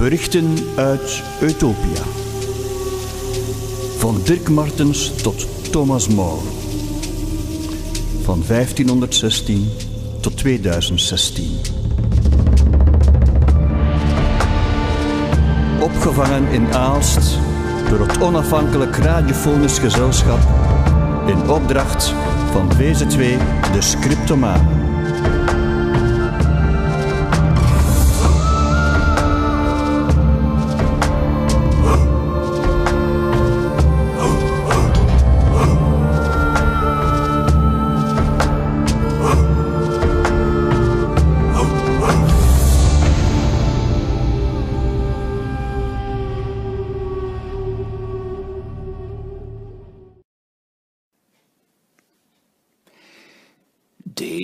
Berichten uit Utopia. Van Dirk Martens tot Thomas More. Van 1516 tot 2016. Opgevangen in Aalst door het onafhankelijk radiofonisch gezelschap in opdracht van VZ2 de Scriptomaan.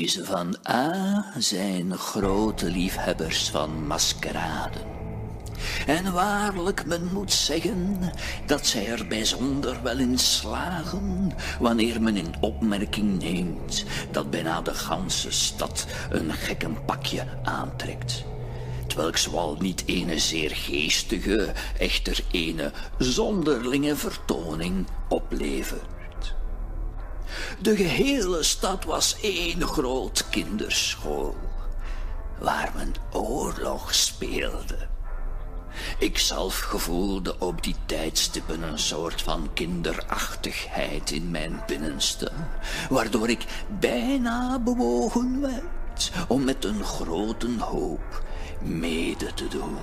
Deze van A zijn grote liefhebbers van maskeraden. En waarlijk, men moet zeggen dat zij er bijzonder wel in slagen wanneer men in opmerking neemt dat bijna de ganse stad een gekkenpakje aantrekt. Terwijl wel niet ene zeer geestige, echter ene zonderlinge vertoning oplevert. De gehele stad was één groot kinderschool, waar men oorlog speelde. Ik zelf gevoelde op die tijdstippen een soort van kinderachtigheid in mijn binnenste, waardoor ik bijna bewogen werd om met een grote hoop mede te doen.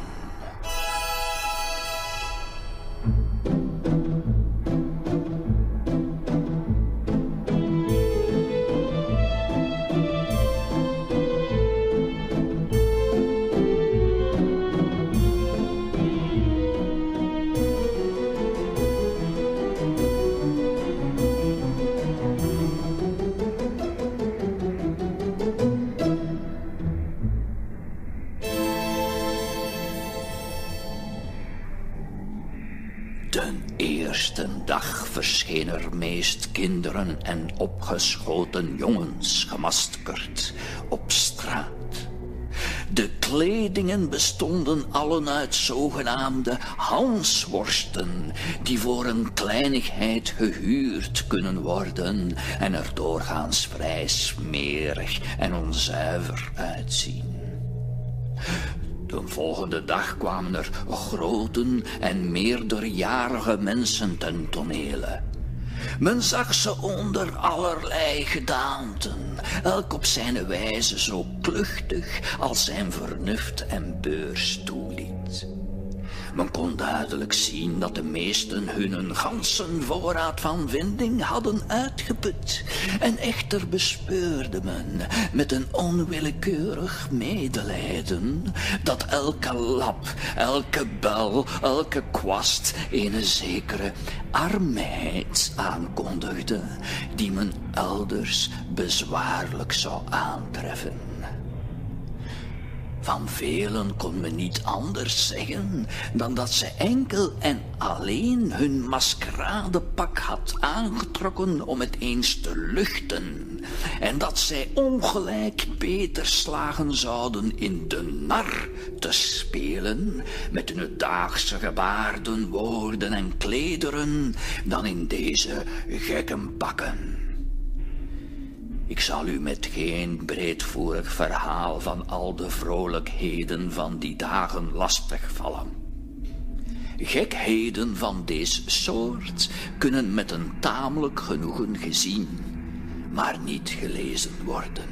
Meest kinderen en opgeschoten jongens gemaskerd op straat. De kledingen bestonden allen uit zogenaamde hansworsten, die voor een kleinigheid gehuurd kunnen worden en er doorgaans vrij smerig en onzuiver uitzien. De volgende dag kwamen er grote en meerderjarige mensen ten tonele. Men zag ze onder allerlei gedaanten, elk op zijn wijze zo kluchtig als zijn vernuft en beurs toeliet. Men kon duidelijk zien dat de meesten hun gansen voorraad van vinding hadden uitgeput. En echter bespeurde men met een onwillekeurig medelijden dat elke lap, elke bel, elke kwast een zekere armheid aankondigde die men elders bezwaarlijk zou aantreffen. Van velen kon men niet anders zeggen dan dat ze enkel en alleen hun maskeradepak had aangetrokken om het eens te luchten, en dat zij ongelijk beter slagen zouden in de nar te spelen met hun daagse gebaarden, woorden en klederen dan in deze gekkenpakken. Ik zal u met geen breedvoerig verhaal van al de vrolijkheden van die dagen lastigvallen. Gekheden van deze soort kunnen met een tamelijk genoegen gezien, maar niet gelezen worden.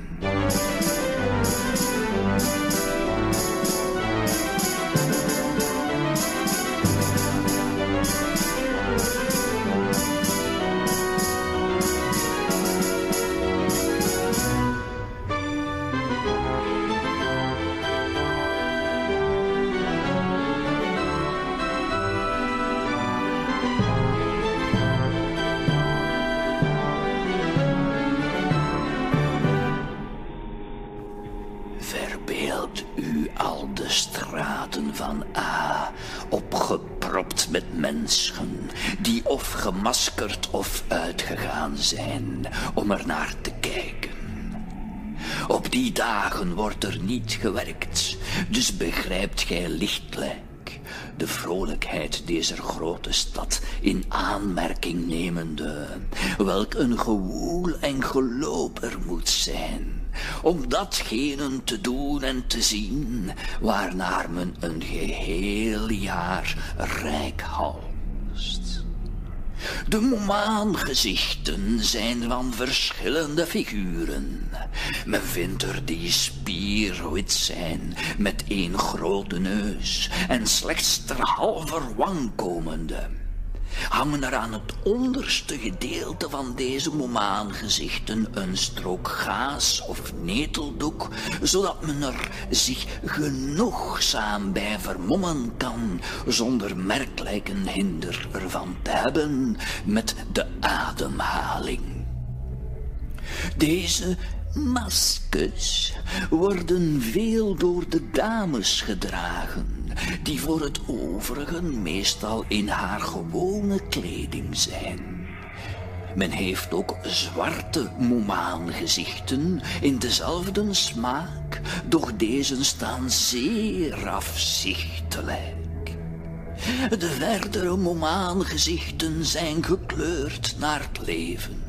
Met mensen, die of gemaskerd of uitgegaan zijn om er naar te kijken. Op die dagen wordt er niet gewerkt, dus begrijpt gij lichtelijk de vrolijkheid deze grote stad in aanmerking nemende, welk een gewoel en geloop er moet zijn, om datgene te doen en te zien, waarnaar men een geheel jaar rijk halst. De momaangezichten zijn van verschillende figuren. Men vindt er die spierwit zijn, met één grote neus en slechts ter halver wang komende hangen er aan het onderste gedeelte van deze momaangezichten een strook gaas of neteldoek, zodat men er zich genoegzaam bij vermommen kan, zonder merkelijken hinder ervan te hebben met de ademhaling. Deze maskers worden veel door de dames gedragen die voor het overige meestal in haar gewone kleding zijn. Men heeft ook zwarte momaangezichten in dezelfde smaak, doch deze staan zeer afzichtelijk. De verdere momaangezichten zijn gekleurd naar het leven.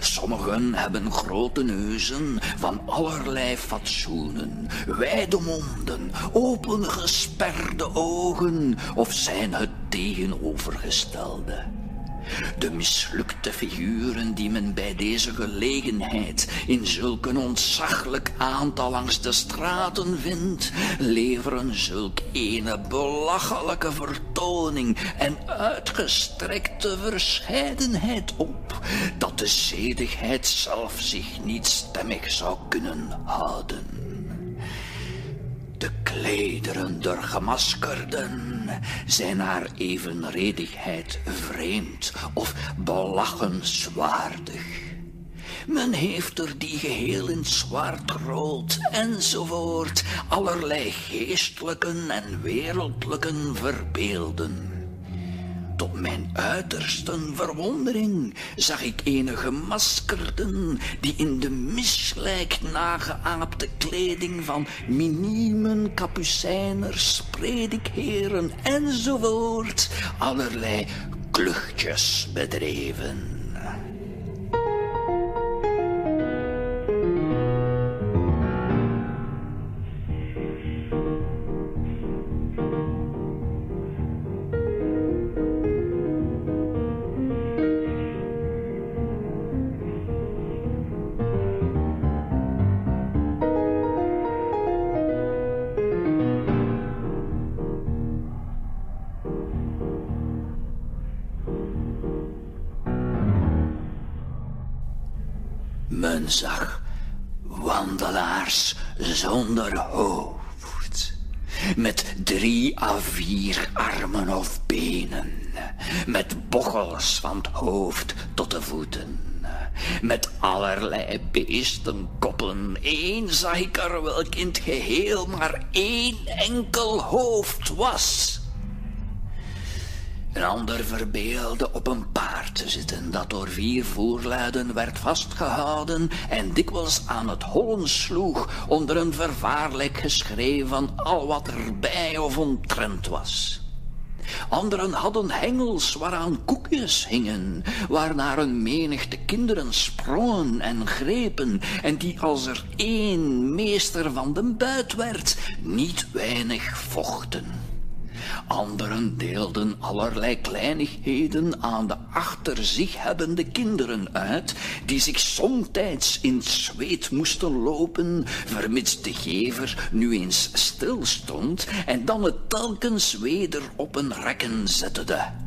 Sommigen hebben grote neuzen van allerlei fatsoenen, wijde monden, opengesperde ogen of zijn het tegenovergestelde. De mislukte figuren die men bij deze gelegenheid in zulk een ontzaglijk aantal langs de straten vindt, leveren zulk ene belachelijke vertoning en uitgestrekte verscheidenheid op, dat de zedigheid zelf zich niet stemmig zou kunnen houden. De klederen der gemaskerden zijn haar evenredigheid vreemd of belachenswaardig. Men heeft er die geheel in zwart-rood enzovoort allerlei geestelijke en wereldlijke verbeelden. Tot mijn uiterste verwondering zag ik enige maskerden die in de misgelijk nageaapte kleding van minimen, kapucijners, predikheren enzovoort allerlei kluchtjes bedreven. Met drie à vier armen of benen, met bochels van het hoofd tot de voeten, met allerlei beestenkoppen. Eén zag ik er welk in het geheel maar één enkel hoofd was. Een ander verbeelde op een paard te zitten dat door vier voerluiden werd vastgehouden en dikwijls aan het hollen sloeg onder een vervaarlijk geschreeuw van al wat erbij of omtrent was. Anderen hadden hengels waaraan koekjes hingen, waarnaar een menigte kinderen sprongen en grepen, en die als er één meester van de buit werd, niet weinig vochten. Anderen deelden allerlei kleinigheden aan de achter zich hebbende kinderen uit, die zich somtijds in het zweet moesten lopen, vermits de gever nu eens stilstond en dan het telkens weder op een rekken zette.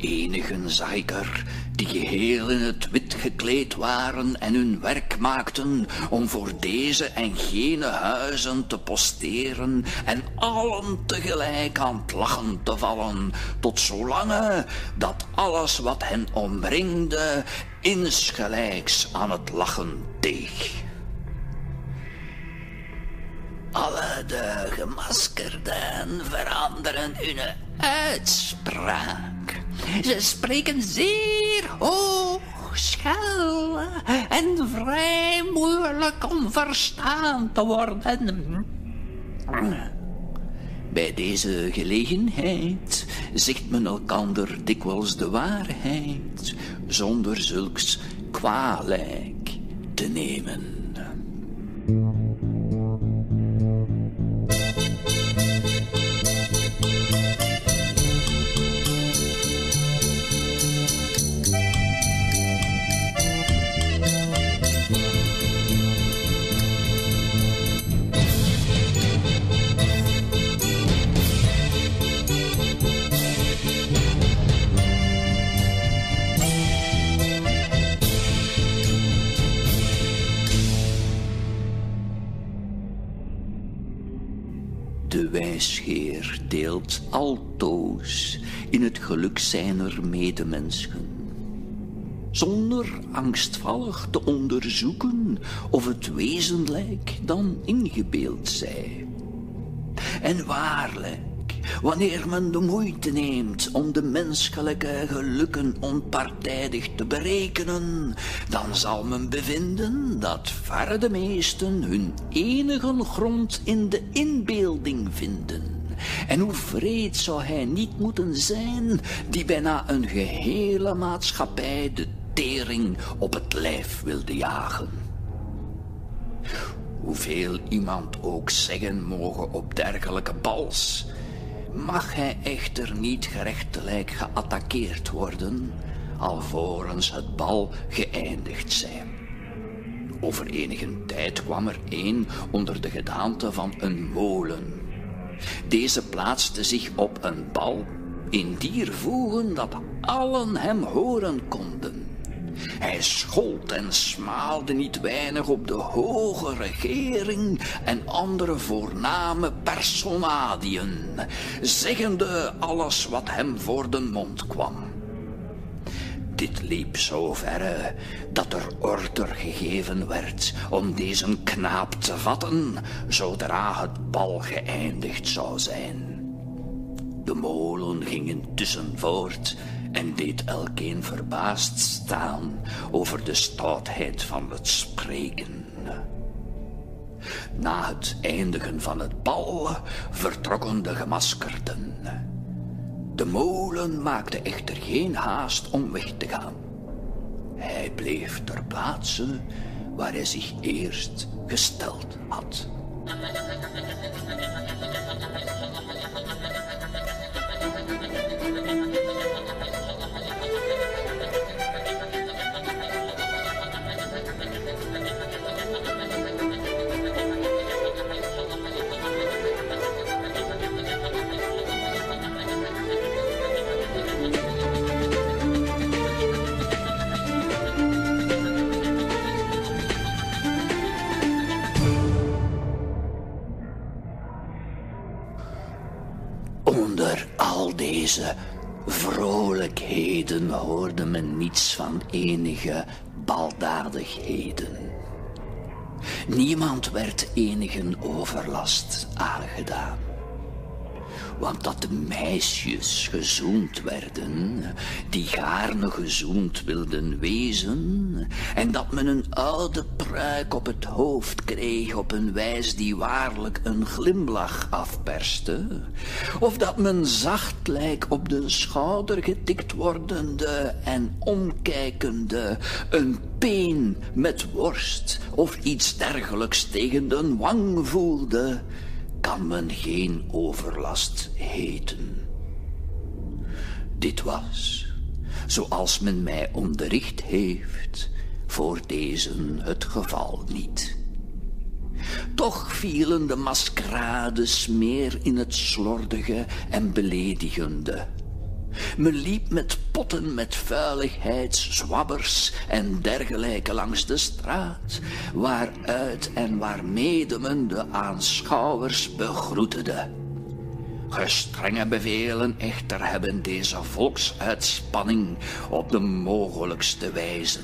Enigen zag ik er die geheel in het wit gekleed waren en hun werk maakten om voor deze en gene huizen te posteren en allen tegelijk aan het lachen te vallen, tot zolange dat alles wat hen omringde insgelijks aan het lachen deeg. Alle de gemaskerden veranderen hun uitspraak. Ze spreken zeer hoog, schel en vrij moeilijk om verstaan te worden. Bij deze gelegenheid zegt men elkander dikwijls de waarheid, zonder zulks kwalijk te nemen. Deelt altoos in het geluk zijner medemensen. Zonder angstvallig te onderzoeken of het wezenlijk dan ingebeeld zij. En waarlijk, wanneer men de moeite neemt om de menselijke gelukken onpartijdig te berekenen, dan zal men bevinden dat verre de meesten hun enige grond in de inbeelding vinden. En hoe vreed zou hij niet moeten zijn die bijna een gehele maatschappij de tering op het lijf wilde jagen. Hoeveel iemand ook zeggen mogen op dergelijke bals, mag hij echter niet gerechtelijk geattaqueerd worden, alvorens het bal geëindigd zijn. Over enige tijd kwam er een onder de gedaante van een molen. Deze plaatste zich op een bal in dier voegen dat allen hem horen konden. Hij schold en smaalde niet weinig op de hoge regering en andere voorname personadiën, zeggende alles wat hem voor de mond kwam. Dit liep zo verre dat er order gegeven werd om deze knaap te vatten zodra het bal geëindigd zou zijn. De molen ging intussen voort en deed elkeen verbaasd staan over de stoutheid van het spreken. Na het eindigen van het bal vertrokken de gemaskerden. De molen maakte echter geen haast om weg te gaan. Hij bleef ter plaatse waar hij zich eerst gesteld had. Deze vrolijkheden hoorde men niets van enige baldadigheden. Niemand werd enigen overlast aangedaan. Want dat de meisjes gezoend werden, die gaarne gezoend wilden wezen, en dat men een oude pruik op het hoofd kreeg op een wijs die waarlijk een glimlach afperste, of dat men zachtlijk op de schouder getikt wordende en omkijkende een peen met worst of iets dergelijks tegen de wang voelde, kan men geen overlast heten. Dit was, zoals men mij onderricht heeft, voor deze het geval niet. Toch vielen de maskerades meer in het slordige en beledigende. Men liep met potten met vuiligheidszwabbers en dergelijke langs de straat, waaruit en waarmede men de aanschouwers begroetede. Gestrenge bevelen echter hebben deze volksuitspanning op de mogelijkste wijze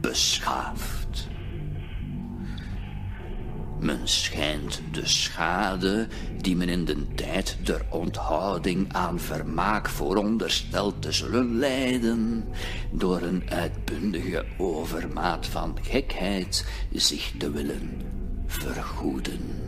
beschaafd. Men schijnt de schade die men in de tijd der onthouding aan vermaak vooronderstelt te zullen leiden door een uitbundige overmaat van gekheid zich te willen vergoeden.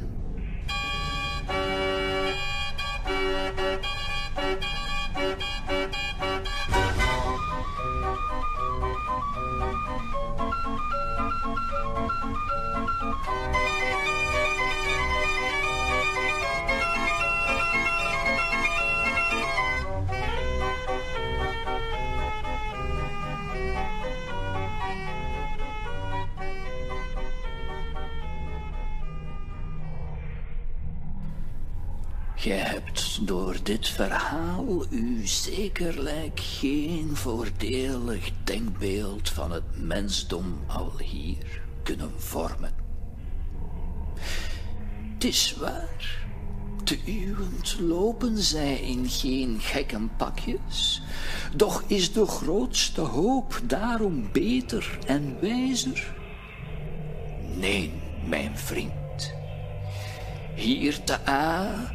Door dit verhaal u zekerlijk geen voordelig denkbeeld van het mensdom al hier kunnen vormen. Het is waar, te uwent lopen zij in geen gekkenpakjes, doch is de grootste hoop daarom beter en wijzer? Nee, mijn vriend. Hier te A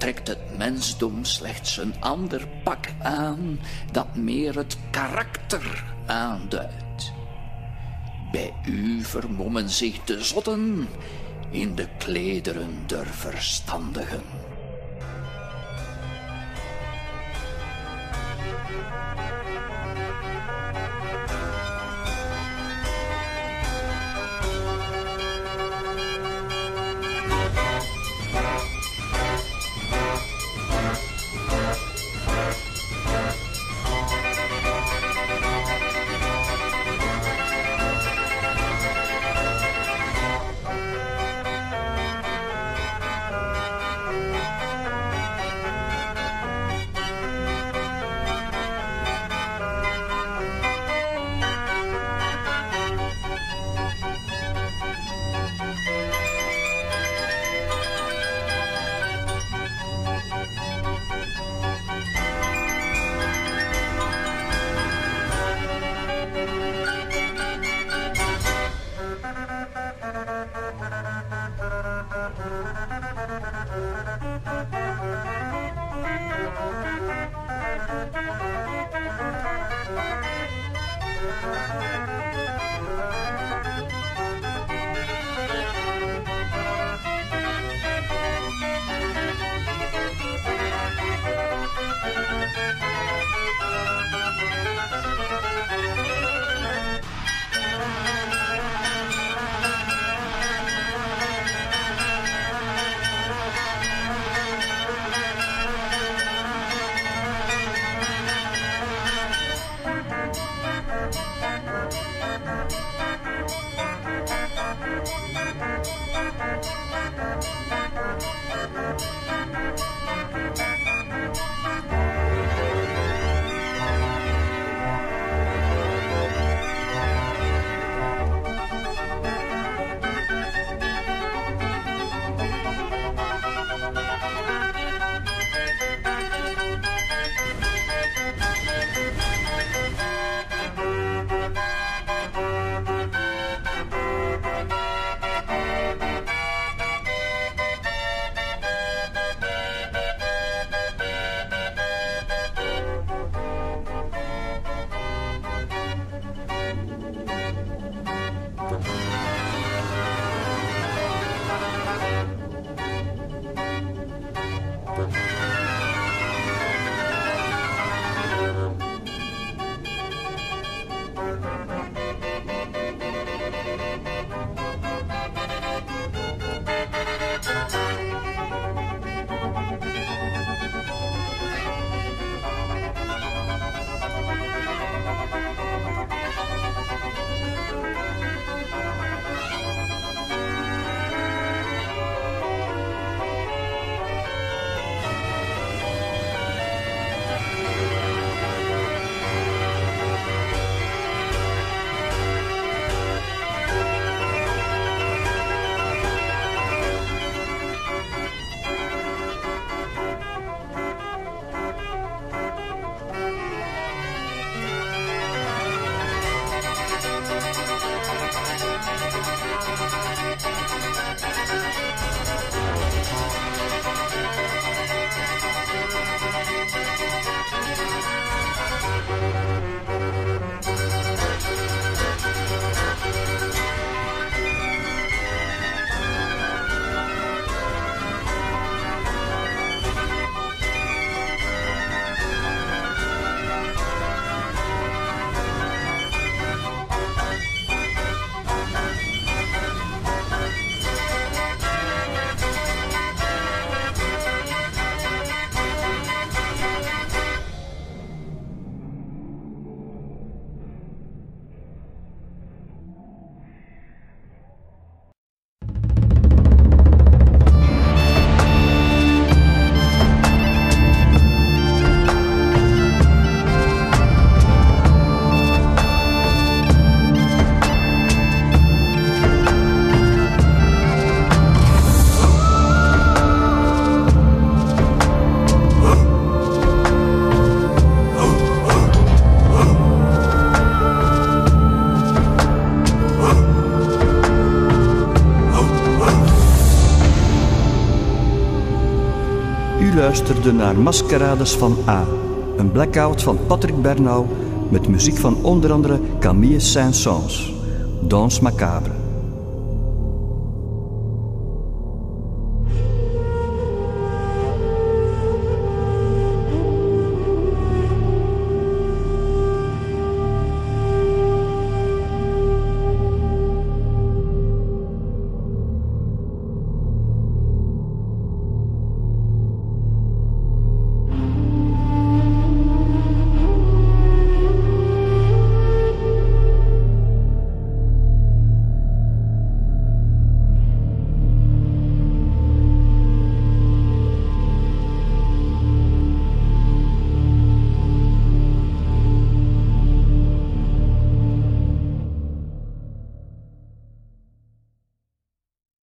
trekt het mensdom slechts een ander pak aan dat meer het karakter aanduidt. Bij u vermommen zich de zotten in de klederen der verstandigen. Luisterde naar Mascarades van A, een blackout van Patrick Bernau met muziek van onder andere Camille Saint-Saëns, Danse Macabre.